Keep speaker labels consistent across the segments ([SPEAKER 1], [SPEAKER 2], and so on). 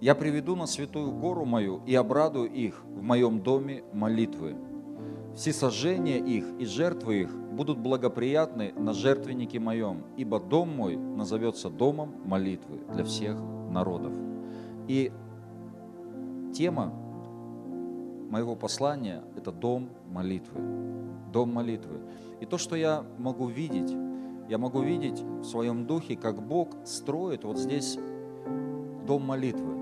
[SPEAKER 1] Я приведу на святую гору мою и обрадую их в моем доме молитвы. Все сожжения их и жертвы их будут благоприятны на жертвеннике моем, ибо дом мой назовется домом молитвы для всех народов. И тема моего послания – это дом молитвы. Дом молитвы. И то, что я могу видеть, я могу видеть в своем духе, как Бог строит вот здесь дом молитвы,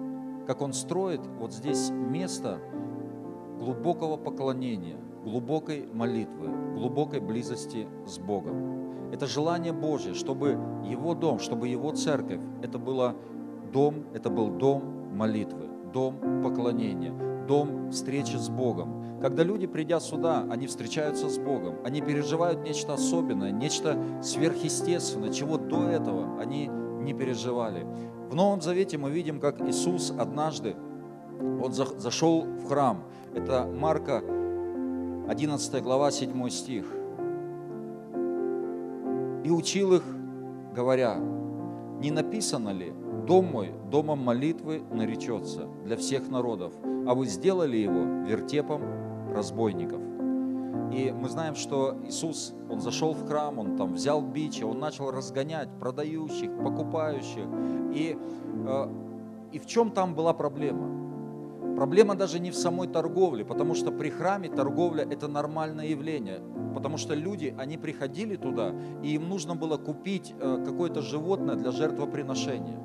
[SPEAKER 1] как Он строит вот здесь место глубокого поклонения, глубокой молитвы, глубокой близости с Богом. Это желание Божье, чтобы Его дом, чтобы Его церковь, это было дом, это был дом молитвы, дом поклонения, дом встречи с Богом. Когда люди, придя сюда, они встречаются с Богом, они переживают нечто особенное, нечто сверхъестественное, чего до этого они не переживали. В Новом Завете мы видим, как Иисус однажды, Он зашел в храм. Это Марка 11 глава, 7 стих. И учил их, говоря, не написано ли, дом мой домом молитвы наречется для всех народов, а вы сделали его вертепом разбойников. И мы знаем, что Иисус, Он зашел в храм, Он там взял бичи, Он начал разгонять продающих, покупающих. И, э, и в чем там была проблема? Проблема даже не в самой торговле, потому что при храме торговля – это нормальное явление. Потому что люди, они приходили туда, и им нужно было купить э, какое-то животное для жертвоприношения.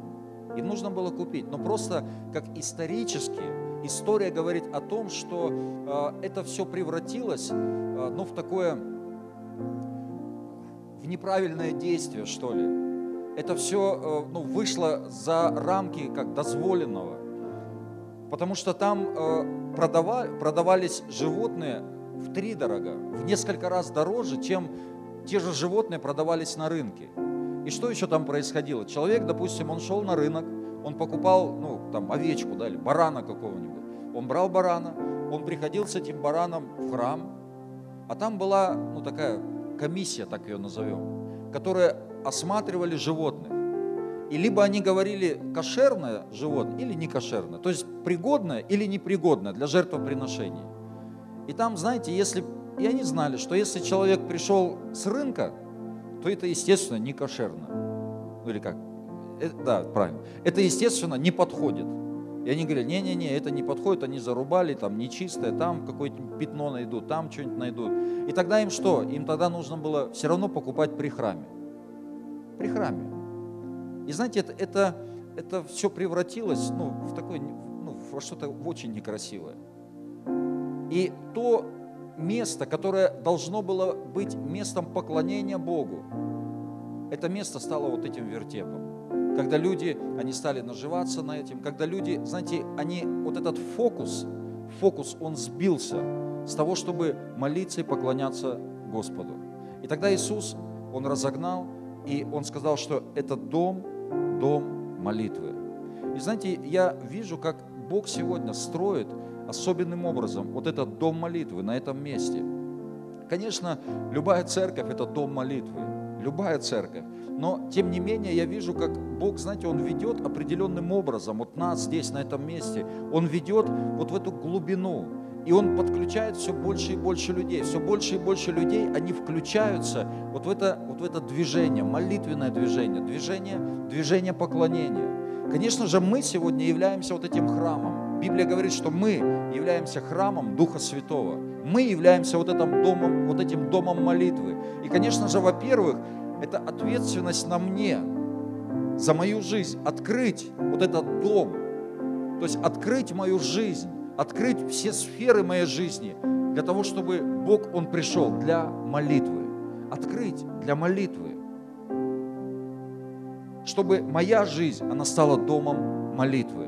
[SPEAKER 1] Им нужно было купить. Но просто как исторически история говорит о том, что э, это все превратилось э, ну, в такое, в неправильное действие, что ли. Это все ну, вышло за рамки как дозволенного. Потому что там продавали, продавались животные в три дорого, в несколько раз дороже, чем те же животные продавались на рынке. И что еще там происходило? Человек, допустим, он шел на рынок, он покупал, ну, там, овечку, да, или барана какого-нибудь. Он брал барана, он приходил с этим бараном в храм, а там была, ну, такая комиссия, так ее назовем, которая осматривали животных. И либо они говорили кошерное животное или не кошерное, то есть пригодное или непригодное для жертвоприношения. И там, знаете, если, и они знали, что если человек пришел с рынка, то это, естественно, не кошерно. Ну или как? Это, да, правильно. Это, естественно, не подходит. И они говорят, не-не-не, это не подходит, они зарубали, там нечистое, там какое-то пятно найдут, там что-нибудь найдут. И тогда им что? Им тогда нужно было все равно покупать при храме. При храме. И знаете, это, это, это все превратилось ну, в такое, ну, во что-то очень некрасивое. И то место, которое должно было быть местом поклонения Богу, это место стало вот этим вертепом. Когда люди, они стали наживаться на этим, когда люди, знаете, они, вот этот фокус, фокус, он сбился с того, чтобы молиться и поклоняться Господу. И тогда Иисус, Он разогнал, и Он сказал, что это дом, дом молитвы. И знаете, я вижу, как Бог сегодня строит особенным образом вот этот дом молитвы на этом месте. Конечно, любая церковь – это дом молитвы, любая церковь. Но, тем не менее, я вижу, как Бог, знаете, Он ведет определенным образом, вот нас здесь, на этом месте, Он ведет вот в эту глубину, и Он подключает все больше и больше людей, все больше и больше людей, они включаются вот в это, вот в это движение, молитвенное движение, движение, движение поклонения. Конечно же, мы сегодня являемся вот этим храмом, Библия говорит, что мы являемся храмом Духа Святого. Мы являемся вот этим домом, вот этим домом молитвы. И, конечно же, во-первых, это ответственность на мне за мою жизнь, открыть вот этот дом, то есть открыть мою жизнь, открыть все сферы моей жизни для того, чтобы Бог, Он пришел для молитвы. Открыть для молитвы. Чтобы моя жизнь, она стала домом молитвы.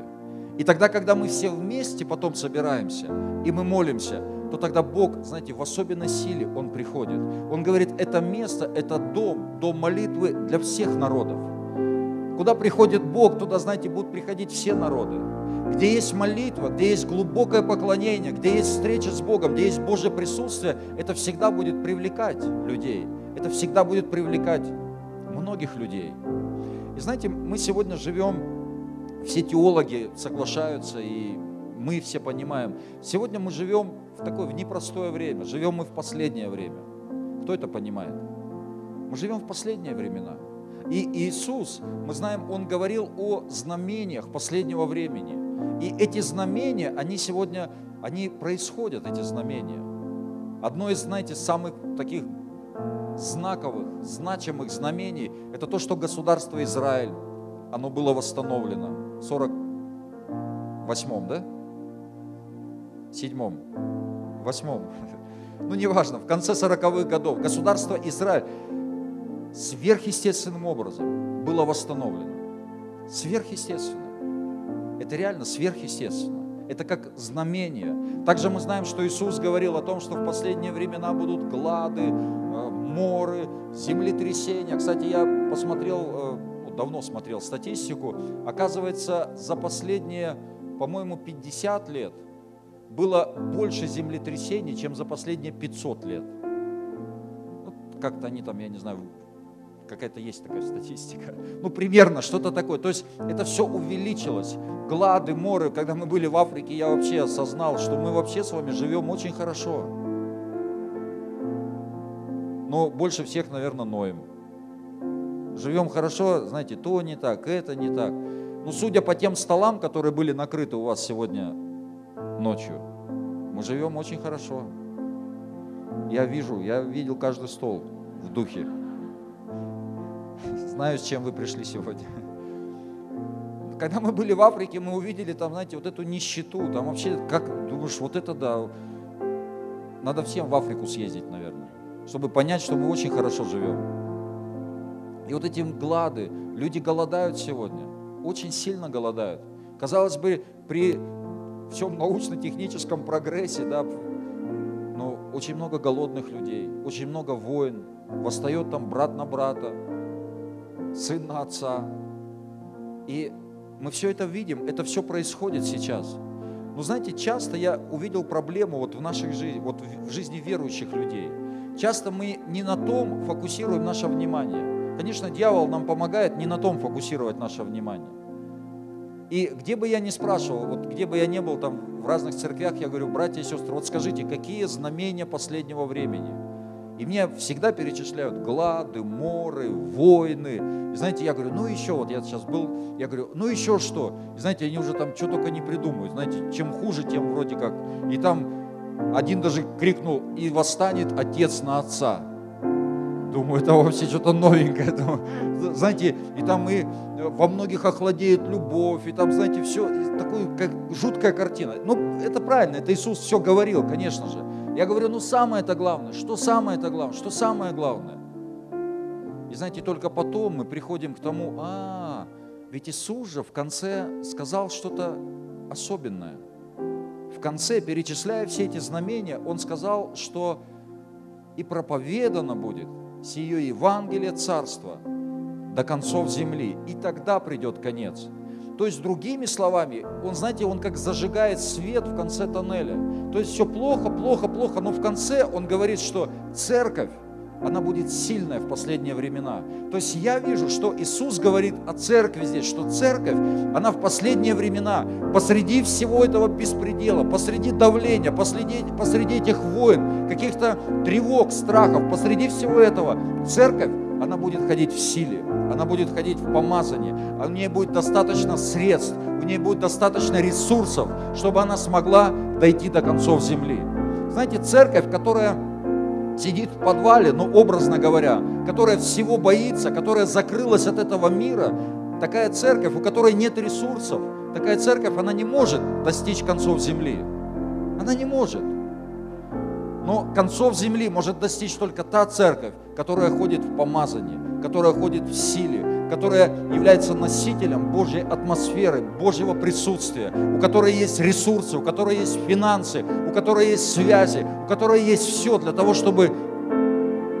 [SPEAKER 1] И тогда, когда мы все вместе потом собираемся, и мы молимся, то тогда Бог, знаете, в особенной силе Он приходит. Он говорит, это место, это дом, дом молитвы для всех народов. Куда приходит Бог, туда, знаете, будут приходить все народы. Где есть молитва, где есть глубокое поклонение, где есть встреча с Богом, где есть Божье присутствие, это всегда будет привлекать людей. Это всегда будет привлекать многих людей. И знаете, мы сегодня живем все теологи соглашаются, и мы все понимаем. Сегодня мы живем в такое в непростое время, живем мы в последнее время. Кто это понимает? Мы живем в последние времена. И Иисус, мы знаем, Он говорил о знамениях последнего времени. И эти знамения, они сегодня, они происходят, эти знамения. Одно из, знаете, самых таких знаковых, значимых знамений, это то, что государство Израиль, оно было восстановлено в 48-м, да? Седьмом, восьмом, ну неважно, в конце 40-х годов государство Израиль сверхъестественным образом было восстановлено. Сверхъестественно. Это реально сверхъестественно. Это как знамение. Также мы знаем, что Иисус говорил о том, что в последние времена будут глады, э, моры, землетрясения. Кстати, я посмотрел, э, давно смотрел статистику. Оказывается, за последние, по-моему, 50 лет было больше землетрясений, чем за последние 500 лет. Ну, как-то они там, я не знаю, какая-то есть такая статистика. Ну, примерно что-то такое. То есть это все увеличилось. Глады, моры. Когда мы были в Африке, я вообще осознал, что мы вообще с вами живем очень хорошо. Но больше всех, наверное, ноем. Живем хорошо, знаете, то не так, это не так. Но судя по тем столам, которые были накрыты у вас сегодня ночью, мы живем очень хорошо. Я вижу, я видел каждый стол в духе. Знаю, с чем вы пришли сегодня. Когда мы были в Африке, мы увидели там, знаете, вот эту нищету. Там вообще, как думаешь, вот это да. Надо всем в Африку съездить, наверное, чтобы понять, что мы очень хорошо живем. И вот эти глады, люди голодают сегодня, очень сильно голодают. Казалось бы, при всем научно-техническом прогрессе, да, но очень много голодных людей, очень много войн, восстает там брат на брата, сын на отца. И мы все это видим, это все происходит сейчас. Но знаете, часто я увидел проблему вот в нашей жизни, вот в жизни верующих людей. Часто мы не на том фокусируем наше внимание. Конечно, дьявол нам помогает не на том фокусировать наше внимание. И где бы я ни спрашивал, вот где бы я ни был там в разных церквях, я говорю, братья и сестры, вот скажите, какие знамения последнего времени – и мне всегда перечисляют глады, моры, войны. И знаете, я говорю, ну еще, вот я сейчас был, я говорю, ну еще что? И знаете, они уже там что только не придумают. Знаете, чем хуже, тем вроде как. И там один даже крикнул, и восстанет отец на отца. Думаю, это вообще что-то новенькое. Знаете, и там и во многих охладеет любовь, и там, знаете, все, такое, как жуткая картина. Ну, это правильно, это Иисус все говорил, конечно же. Я говорю, ну самое это главное, что самое это главное, что самое главное. И знаете, только потом мы приходим к тому, а, ведь Иисус же в конце сказал что-то особенное. В конце, перечисляя все эти знамения, Он сказал, что и проповедано будет сие Евангелие Царства до концов земли, и тогда придет конец. То есть, другими словами, он, знаете, он как зажигает свет в конце тоннеля. То есть все плохо, плохо, плохо, но в конце он говорит, что церковь, она будет сильная в последние времена. То есть я вижу, что Иисус говорит о церкви здесь, что церковь, она в последние времена, посреди всего этого беспредела, посреди давления, посреди, посреди этих войн, каких-то тревог, страхов, посреди всего этого, церковь, она будет ходить в силе, она будет ходить в помазании, у нее будет достаточно средств, у нее будет достаточно ресурсов, чтобы она смогла дойти до концов земли. Знаете, церковь, которая сидит в подвале, ну, образно говоря, которая всего боится, которая закрылась от этого мира, такая церковь, у которой нет ресурсов, такая церковь, она не может достичь концов земли. Она не может. Но концов земли может достичь только та церковь, которая ходит в помазании, которая ходит в силе, которая является носителем Божьей атмосферы, Божьего присутствия, у которой есть ресурсы, у которой есть финансы, у которой есть связи, у которой есть все для того, чтобы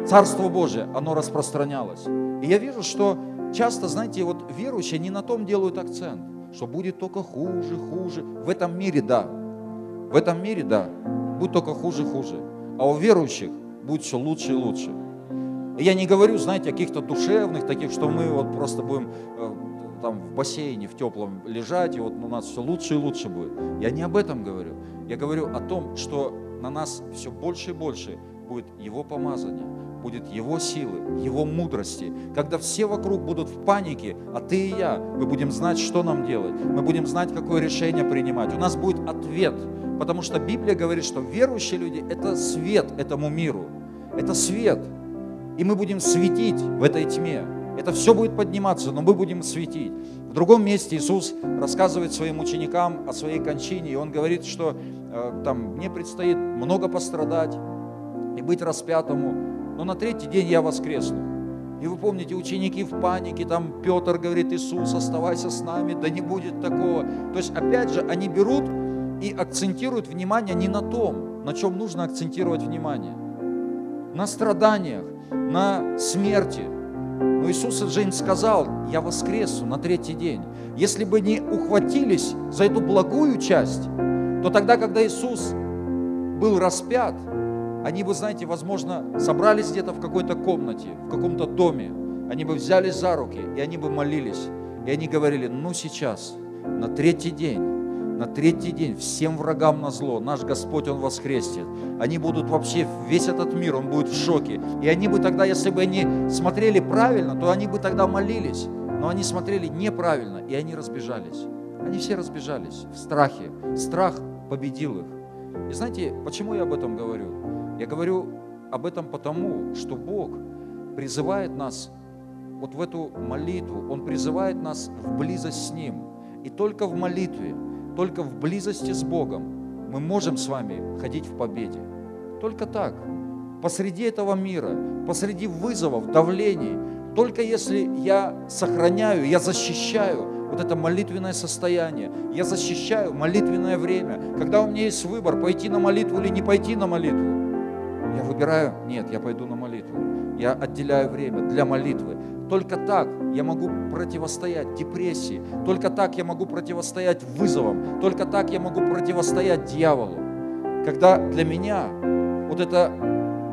[SPEAKER 1] Царство Божие, оно распространялось. И я вижу, что часто, знаете, вот верующие не на том делают акцент, что будет только хуже, хуже. В этом мире, да. В этом мире, да. Будет только хуже, хуже а у верующих будет все лучше и лучше. Я не говорю, знаете, о каких-то душевных таких, что мы вот просто будем э, там в бассейне, в теплом лежать, и вот у нас все лучше и лучше будет. Я не об этом говорю. Я говорю о том, что на нас все больше и больше будет Его помазание, будет Его силы, Его мудрости. Когда все вокруг будут в панике, а ты и я, мы будем знать, что нам делать, мы будем знать, какое решение принимать. У нас будет ответ, потому что Библия говорит, что верующие люди – это свет этому миру, это свет. И мы будем светить в этой тьме. Это все будет подниматься, но мы будем светить. В другом месте Иисус рассказывает своим ученикам о своей кончине, и Он говорит, что э, там мне предстоит много пострадать и быть распятому, но на третий день я воскресну. И вы помните, ученики в панике, там Петр говорит, Иисус, оставайся с нами, да не будет такого. То есть, опять же, они берут и акцентируют внимание не на том, на чем нужно акцентировать внимание. На страданиях, на смерти – но Иисус же им сказал, я воскресу на третий день. Если бы не ухватились за эту благую часть, то тогда, когда Иисус был распят, они бы, знаете, возможно, собрались где-то в какой-то комнате, в каком-то доме, они бы взялись за руки, и они бы молились, и они говорили, ну сейчас, на третий день, на третий день всем врагам на зло, наш Господь, Он воскреснет. Они будут вообще, весь этот мир, он будет в шоке. И они бы тогда, если бы они смотрели правильно, то они бы тогда молились. Но они смотрели неправильно, и они разбежались. Они все разбежались в страхе. Страх победил их. И знаете, почему я об этом говорю? Я говорю об этом потому, что Бог призывает нас вот в эту молитву, Он призывает нас в близость с Ним. И только в молитве, только в близости с Богом мы можем с вами ходить в победе. Только так. Посреди этого мира, посреди вызовов, давлений, только если я сохраняю, я защищаю вот это молитвенное состояние, я защищаю молитвенное время, когда у меня есть выбор, пойти на молитву или не пойти на молитву, я выбираю, нет, я пойду на молитву. Я отделяю время для молитвы. Только так я могу противостоять депрессии. Только так я могу противостоять вызовам. Только так я могу противостоять дьяволу. Когда для меня вот эта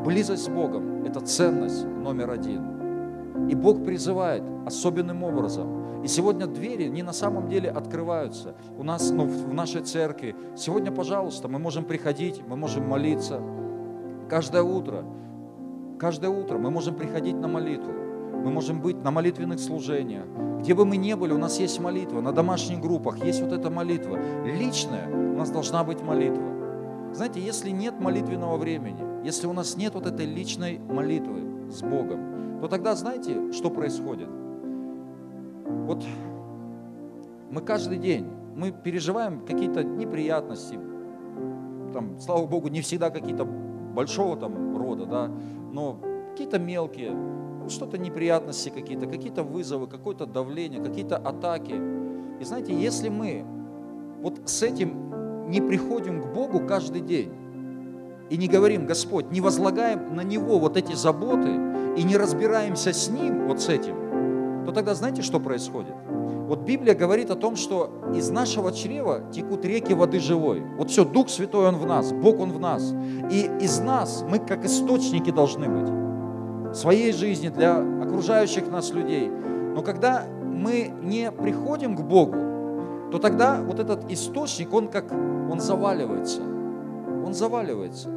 [SPEAKER 1] близость с Богом – это ценность номер один. И Бог призывает особенным образом. И сегодня двери не на самом деле открываются. У нас, ну, в нашей церкви. Сегодня, пожалуйста, мы можем приходить, мы можем молиться. Каждое утро, каждое утро мы можем приходить на молитву. Мы можем быть на молитвенных служениях. Где бы мы ни были, у нас есть молитва. На домашних группах есть вот эта молитва. Личная у нас должна быть молитва. Знаете, если нет молитвенного времени, если у нас нет вот этой личной молитвы с Богом, то тогда знаете, что происходит? Вот мы каждый день, мы переживаем какие-то неприятности, там, слава Богу, не всегда какие-то большого там рода, да, но какие-то мелкие, что-то неприятности какие-то, какие-то вызовы, какое-то давление, какие-то атаки. И знаете, если мы вот с этим не приходим к Богу каждый день и не говорим, Господь, не возлагаем на Него вот эти заботы и не разбираемся с Ним вот с этим, то тогда знаете, что происходит? Вот Библия говорит о том, что из нашего чрева текут реки воды живой. Вот все, Дух Святой, Он в нас, Бог, Он в нас. И из нас мы как источники должны быть своей жизни, для окружающих нас людей. Но когда мы не приходим к Богу, то тогда вот этот источник, он как, он заваливается. Он заваливается.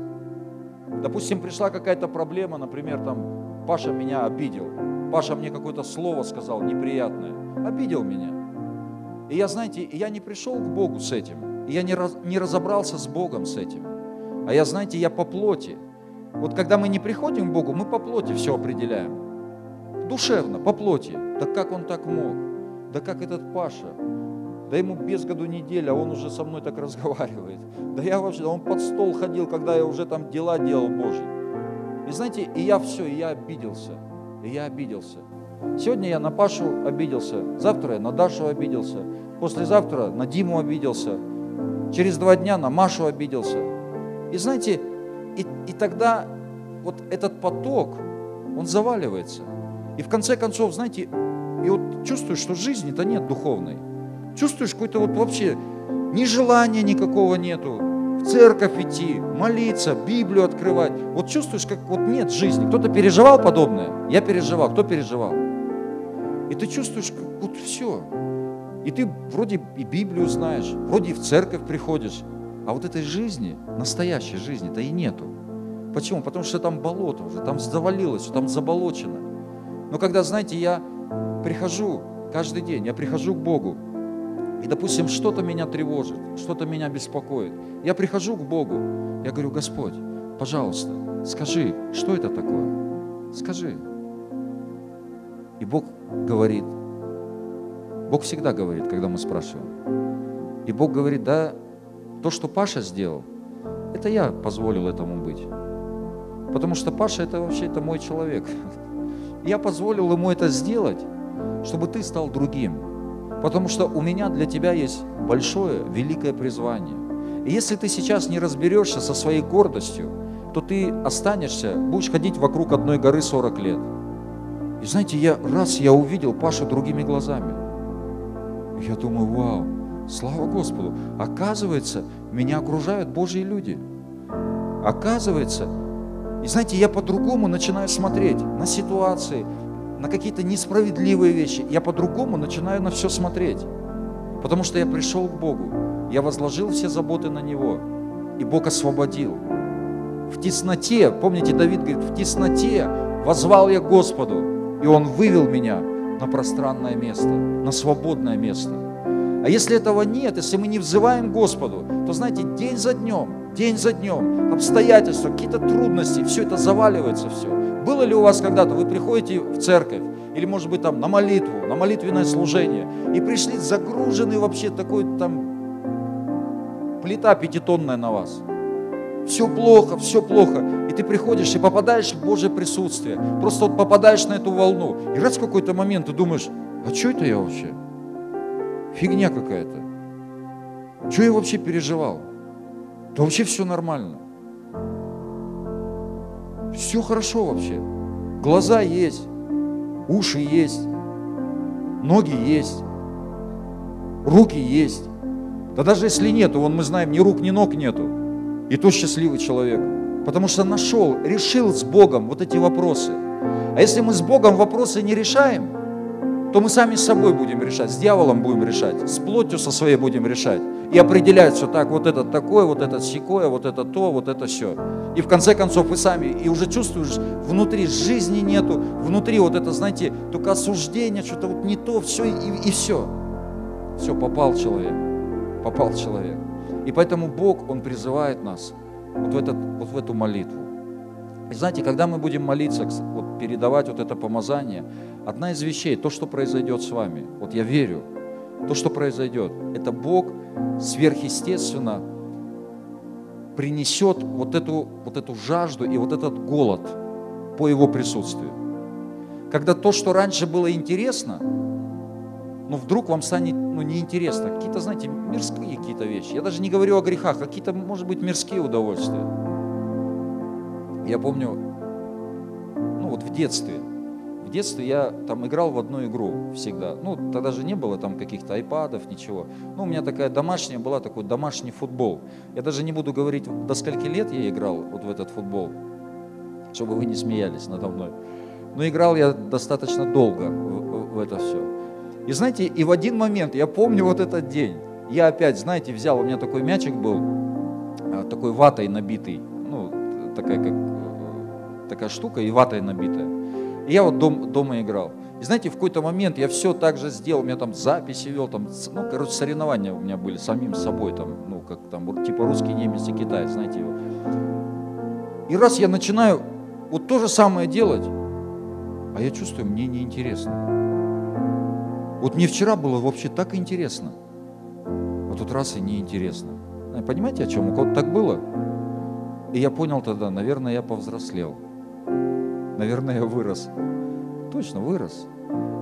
[SPEAKER 1] Допустим, пришла какая-то проблема, например, там, Паша меня обидел. Паша мне какое-то слово сказал неприятное. Обидел меня. И я, знаете, я не пришел к Богу с этим. И я не, раз, не разобрался с Богом с этим. А я, знаете, я по плоти. Вот когда мы не приходим к Богу, мы по плоти все определяем. Душевно, по плоти. Да как он так мог? Да как этот Паша? Да ему без году неделя, а он уже со мной так разговаривает. Да я вообще, он под стол ходил, когда я уже там дела делал Божьи. И знаете, и я все, и я обиделся. И я обиделся. Сегодня я на Пашу обиделся, завтра я на Дашу обиделся, послезавтра на Диму обиделся, через два дня на Машу обиделся. И знаете, и, и тогда вот этот поток, он заваливается. И в конце концов, знаете, и вот чувствуешь, что жизни-то нет духовной. Чувствуешь какое-то вот вообще ни желания никакого нету, в церковь идти, молиться, Библию открывать. Вот чувствуешь, как вот нет жизни. Кто-то переживал подобное? Я переживал. Кто переживал? И ты чувствуешь, как вот все. И ты вроде и Библию знаешь, вроде и в церковь приходишь, а вот этой жизни, настоящей жизни-то и нету. Почему? Потому что там болото уже, там завалилось, там заболочено. Но когда, знаете, я прихожу каждый день, я прихожу к Богу, и, допустим, что-то меня тревожит, что-то меня беспокоит. Я прихожу к Богу, я говорю, Господь, пожалуйста, скажи, что это такое? Скажи. И Бог говорит, Бог всегда говорит, когда мы спрашиваем. И Бог говорит, да, то, что Паша сделал, это я позволил этому быть. Потому что Паша это вообще это мой человек. Я позволил ему это сделать, чтобы ты стал другим. Потому что у меня для тебя есть большое, великое призвание. И если ты сейчас не разберешься со своей гордостью, то ты останешься, будешь ходить вокруг одной горы 40 лет. И знаете, я раз я увидел Пашу другими глазами. Я думаю, вау, слава Господу. Оказывается, меня окружают Божьи люди. Оказывается, и знаете, я по-другому начинаю смотреть на ситуации, на какие-то несправедливые вещи. Я по-другому начинаю на все смотреть. Потому что я пришел к Богу, я возложил все заботы на Него, и Бог освободил. В тесноте, помните, Давид говорит, в тесноте возвал я Господу, и Он вывел меня на пространное место, на свободное место. А если этого нет, если мы не взываем Господу, то, знаете, день за днем, день за днем, обстоятельства, какие-то трудности, все это заваливается все. Было ли у вас когда-то, вы приходите в церковь, или, может быть, там на молитву, на молитвенное служение, и пришли загруженный вообще такой там плита пятитонная на вас. Все плохо, все плохо. И ты приходишь и попадаешь в Божье присутствие. Просто вот попадаешь на эту волну. И раз в какой-то момент ты думаешь, а что это я вообще? Фигня какая-то. Что я вообще переживал? Да вообще все нормально. Все хорошо вообще. Глаза есть, уши есть, ноги есть, руки есть. Да даже если нету, вон мы знаем, ни рук, ни ног нету, и то счастливый человек. Потому что нашел, решил с Богом вот эти вопросы. А если мы с Богом вопросы не решаем, то мы сами с собой будем решать, с дьяволом будем решать, с плотью со своей будем решать. И определять все так, вот это такое, вот это секое, вот это то, вот это все. И в конце концов вы сами, и уже чувствуешь, внутри жизни нету, внутри вот это, знаете, только осуждение, что-то вот не то, все, и, и все. Все, попал человек, попал человек. И поэтому Бог, Он призывает нас вот в, этот, вот в эту молитву. И знаете, когда мы будем молиться, вот передавать вот это помазание, одна из вещей, то, что произойдет с вами, вот я верю, то, что произойдет, это Бог сверхъестественно принесет вот эту, вот эту жажду и вот этот голод по Его присутствию. Когда то, что раньше было интересно, ну вдруг вам станет ну, неинтересно. Какие-то, знаете, мирские какие-то вещи. Я даже не говорю о грехах, какие-то, может быть, мирские удовольствия. Я помню, ну вот в детстве, в детстве я там играл в одну игру всегда. Ну, тогда же не было там каких-то айпадов, ничего. Ну, у меня такая домашняя была, такой домашний футбол. Я даже не буду говорить, до скольки лет я играл вот в этот футбол, чтобы вы не смеялись надо мной. Но играл я достаточно долго в, в это все. И знаете, и в один момент, я помню вот этот день, я опять, знаете, взял, у меня такой мячик был, а, такой ватой набитый, ну, такая как такая штука и ватой набитая. И я вот дом, дома играл. И знаете, в какой-то момент я все так же сделал, у меня там записи вел, там, ну, короче, соревнования у меня были самим собой, там, ну, как там, типа русский, немец и китаец, знаете его. И раз я начинаю вот то же самое делать, а я чувствую, мне неинтересно. Вот мне вчера было вообще так интересно, а тут раз и неинтересно. Понимаете, о чем? У кого-то так было? И я понял тогда, наверное, я повзрослел. Наверное, вырос. Точно, вырос.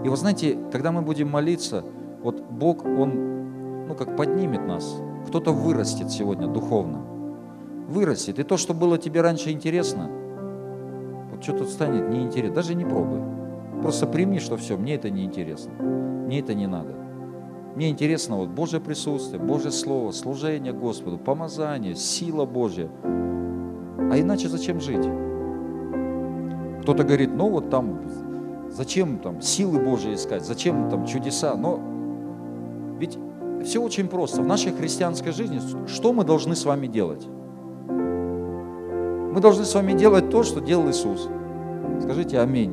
[SPEAKER 1] И вот знаете, когда мы будем молиться, вот Бог, Он, ну, как поднимет нас. Кто-то вырастет сегодня духовно. Вырастет. И то, что было тебе раньше интересно, вот что-то станет неинтересно. Даже не пробуй. Просто прими, что все, мне это неинтересно. Мне это не надо. Мне интересно вот Божье присутствие, Божье Слово, служение Господу, помазание, сила Божья. А иначе зачем жить? Кто-то говорит, ну вот там Зачем там силы Божьи искать? Зачем там чудеса? Но ведь все очень просто. В нашей христианской жизни что мы должны с вами делать? Мы должны с вами делать то, что делал Иисус. Скажите аминь.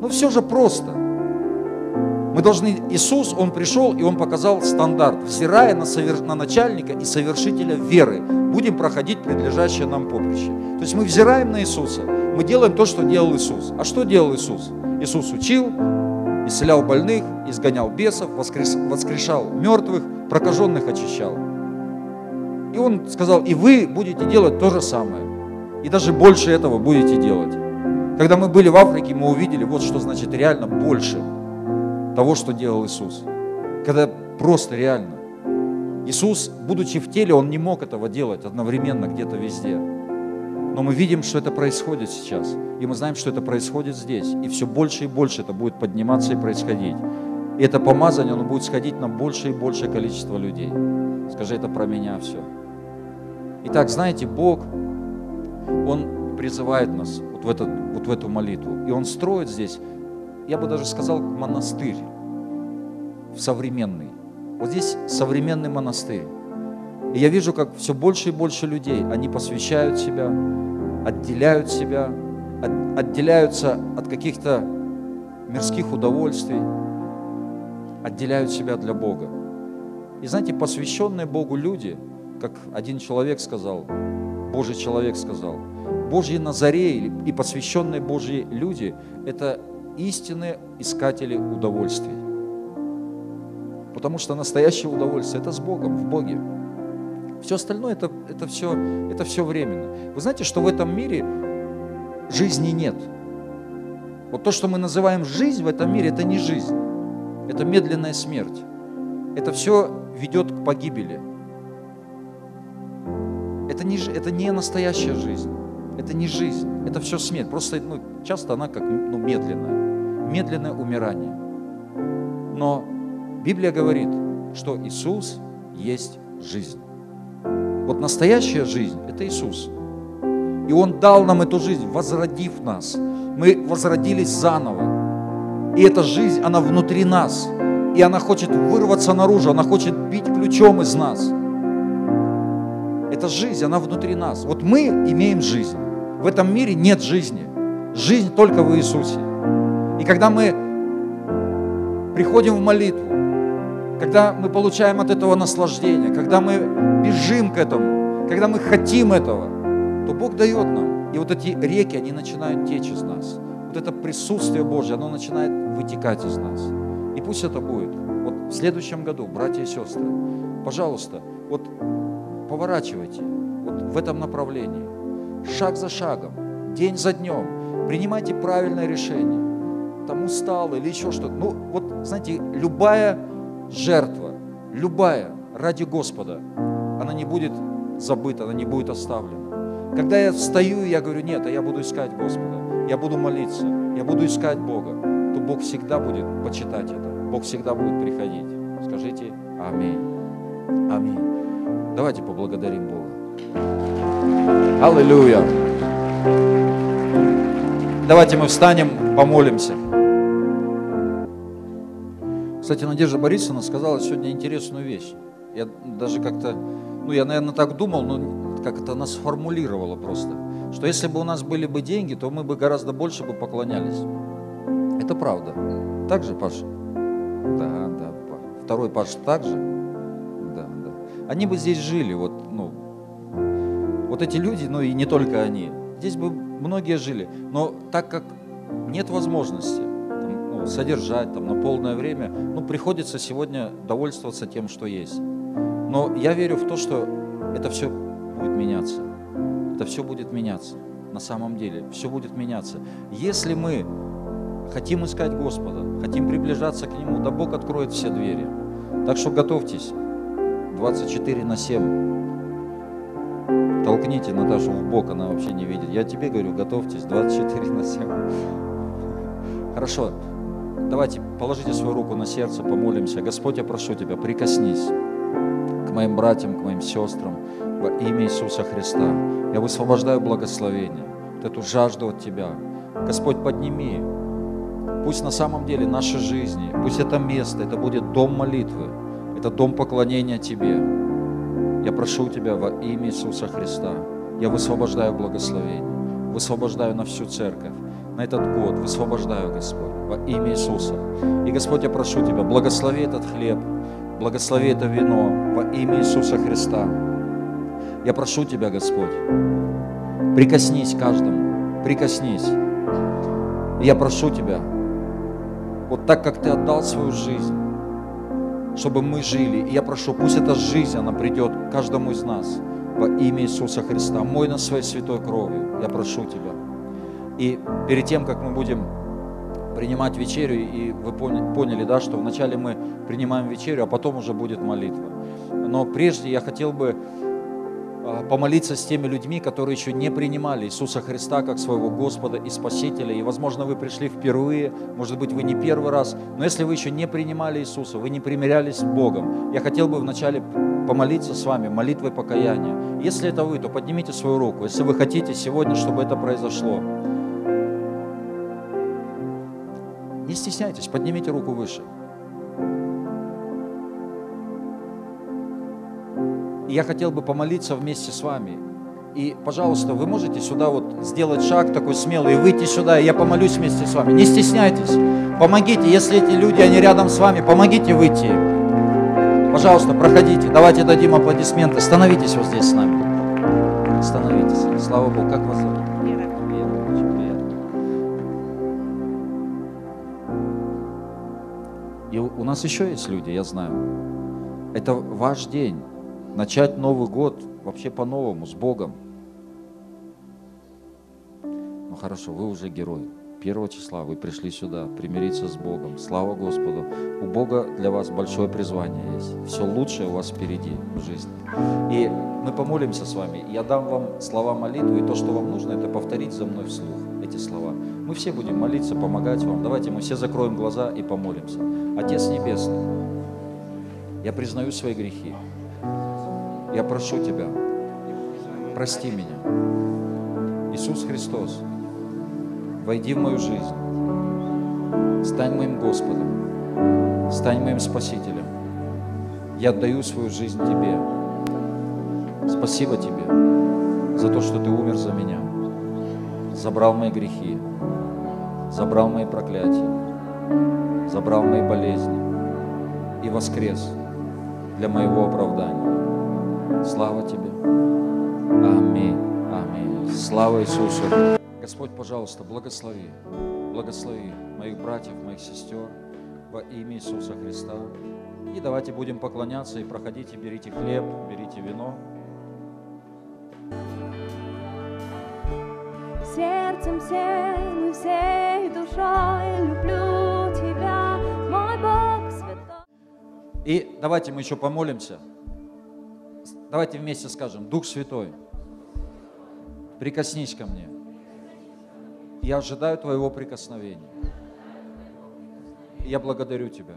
[SPEAKER 1] Ну все же просто. Мы должны, Иисус, Он пришел и Он показал стандарт, взирая на, совер, на начальника и совершителя веры, будем проходить предлежащее нам поприще. То есть мы взираем на Иисуса, мы делаем то, что делал Иисус. А что делал Иисус? Иисус учил, исцелял больных, изгонял бесов, воскрес, воскрешал мертвых, прокаженных очищал. И Он сказал, и вы будете делать то же самое. И даже больше этого будете делать. Когда мы были в Африке, мы увидели, вот что значит реально больше – того, что делал Иисус. Когда просто реально. Иисус, будучи в теле, Он не мог этого делать одновременно где-то везде. Но мы видим, что это происходит сейчас. И мы знаем, что это происходит здесь. И все больше и больше это будет подниматься и происходить. И это помазание, оно будет сходить на большее и большее количество людей. Скажи, это про меня все. Итак, знаете, Бог, Он призывает нас вот в, этот, вот в эту молитву. И Он строит здесь я бы даже сказал, монастырь в современный. Вот здесь современный монастырь. И я вижу, как все больше и больше людей, они посвящают себя, отделяют себя, отделяются от каких-то мирских удовольствий, отделяют себя для Бога. И знаете, посвященные Богу люди, как один человек сказал, Божий человек сказал, Божьи Назареи и посвященные Божьи люди – это истинные искатели удовольствий. Потому что настоящее удовольствие – это с Богом, в Боге. Все остальное это, это, все, это все временно. Вы знаете, что в этом мире жизни нет. Вот то, что мы называем жизнь в этом мире, это не жизнь. Это медленная смерть. Это все ведет к погибели. Это не, это не настоящая жизнь. Это не жизнь. Это все смерть. Просто ну, часто она как ну, медленная медленное умирание. Но Библия говорит, что Иисус есть жизнь. Вот настоящая жизнь – это Иисус. И Он дал нам эту жизнь, возродив нас. Мы возродились заново. И эта жизнь, она внутри нас. И она хочет вырваться наружу, она хочет бить ключом из нас. Эта жизнь, она внутри нас. Вот мы имеем жизнь. В этом мире нет жизни. Жизнь только в Иисусе. И когда мы приходим в молитву, когда мы получаем от этого наслаждение, когда мы бежим к этому, когда мы хотим этого, то Бог дает нам. И вот эти реки, они начинают течь из нас. Вот это присутствие Божье, оно начинает вытекать из нас. И пусть это будет. Вот в следующем году, братья и сестры, пожалуйста, вот поворачивайте вот в этом направлении. Шаг за шагом, день за днем. Принимайте правильное решение там устал или еще что-то. Ну, вот, знаете, любая жертва, любая ради Господа, она не будет забыта, она не будет оставлена. Когда я встаю, я говорю, нет, а я буду искать Господа, я буду молиться, я буду искать Бога, то Бог всегда будет почитать это, Бог всегда будет приходить. Скажите Аминь. Аминь. Давайте поблагодарим Бога. Аллилуйя. Давайте мы встанем, помолимся. Кстати, Надежда Борисовна сказала сегодня интересную вещь. Я даже как-то, ну я, наверное, так думал, но как это она сформулировала просто, что если бы у нас были бы деньги, то мы бы гораздо больше бы поклонялись. Это правда. Так же, Паша? Да, да. Второй Паша так же? Да, да. Они бы здесь жили, вот, ну, вот эти люди, ну и не только они. Здесь бы многие жили. Но так как нет возможности там, ну, содержать там, на полное время, ну, приходится сегодня довольствоваться тем, что есть. Но я верю в то, что это все будет меняться. Это все будет меняться. На самом деле, все будет меняться. Если мы хотим искать Господа, хотим приближаться к Нему, да Бог откроет все двери. Так что готовьтесь. 24 на 7 Толкните Наташу в бок, она вообще не видит. Я тебе говорю, готовьтесь, 24 на 7. Хорошо, давайте положите свою руку на сердце, помолимся. Господь, я прошу Тебя, прикоснись моим братьям, к моим сестрам во имя Иисуса Христа. Я высвобождаю благословение, вот эту жажду от Тебя. Господь, подними Пусть на самом деле наши жизни, пусть это место, это будет дом молитвы, это дом поклонения Тебе. Я прошу Тебя во имя Иисуса Христа. Я высвобождаю благословение, высвобождаю на всю церковь, на этот год, высвобождаю, Господь, во имя Иисуса. И, Господь, я прошу Тебя, благослови этот хлеб, благослови это вино во имя Иисуса Христа. Я прошу Тебя, Господь, прикоснись каждому, прикоснись. Я прошу Тебя, вот так, как Ты отдал свою жизнь, чтобы мы жили. И я прошу, пусть эта жизнь, она придет каждому из нас во имя Иисуса Христа. Мой на своей святой кровью, я прошу Тебя. И перед тем, как мы будем принимать вечерю, и вы поняли, да, что вначале мы принимаем вечерю, а потом уже будет молитва. Но прежде я хотел бы а, помолиться с теми людьми, которые еще не принимали Иисуса Христа как своего Господа и Спасителя. И, возможно, вы пришли впервые, может быть, вы не первый раз, но если вы еще не принимали Иисуса, вы не примирялись с Богом, я хотел бы вначале помолиться с вами молитвой покаяния. Если это вы, то поднимите свою руку. Если вы хотите сегодня, чтобы это произошло, не стесняйтесь, поднимите руку выше. Я хотел бы помолиться вместе с вами. И, пожалуйста, вы можете сюда вот сделать шаг такой смелый выйти сюда, и я помолюсь вместе с вами. Не стесняйтесь, помогите, если эти люди, они рядом с вами, помогите выйти. Пожалуйста, проходите, давайте дадим аплодисменты. Становитесь вот здесь с нами. Становитесь. Слава Богу, как вас зовут? И у нас еще есть люди, я знаю. Это ваш день начать Новый год вообще по-новому, с Богом. Ну хорошо, вы уже герой. Первого числа вы пришли сюда примириться с Богом. Слава Господу. У Бога для вас большое призвание есть. Все лучшее у вас впереди в жизни. И мы помолимся с вами. Я дам вам слова молитвы, и то, что вам нужно, это повторить за мной вслух эти слова. Мы все будем молиться, помогать вам. Давайте мы все закроем глаза и помолимся. Отец Небесный, я признаю свои грехи. Я прошу Тебя, прости меня. Иисус Христос, войди в мою жизнь, стань моим Господом, стань моим Спасителем. Я отдаю свою жизнь Тебе. Спасибо Тебе за то, что Ты умер за меня, забрал мои грехи, забрал мои проклятия, забрал мои болезни и воскрес для моего оправдания. Слава Тебе. Аминь. Аминь. Слава Иисусу. Господь, пожалуйста, благослови. Благослови моих братьев, моих сестер во имя Иисуса Христа. И давайте будем поклоняться и проходите, берите хлеб, берите вино.
[SPEAKER 2] Сердцем всем и всей душой люблю Тебя, мой Бог святой.
[SPEAKER 1] И давайте мы еще помолимся. Давайте вместе скажем, Дух Святой, прикоснись ко мне. Я ожидаю Твоего прикосновения. Я благодарю Тебя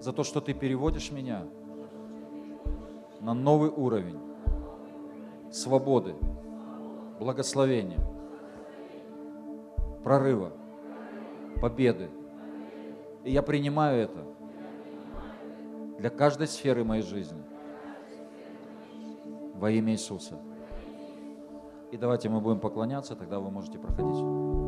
[SPEAKER 1] за то, что Ты переводишь меня на новый уровень свободы, благословения, прорыва, победы. И я принимаю это для каждой сферы моей жизни – во имя Иисуса. И давайте мы будем поклоняться, тогда вы можете проходить.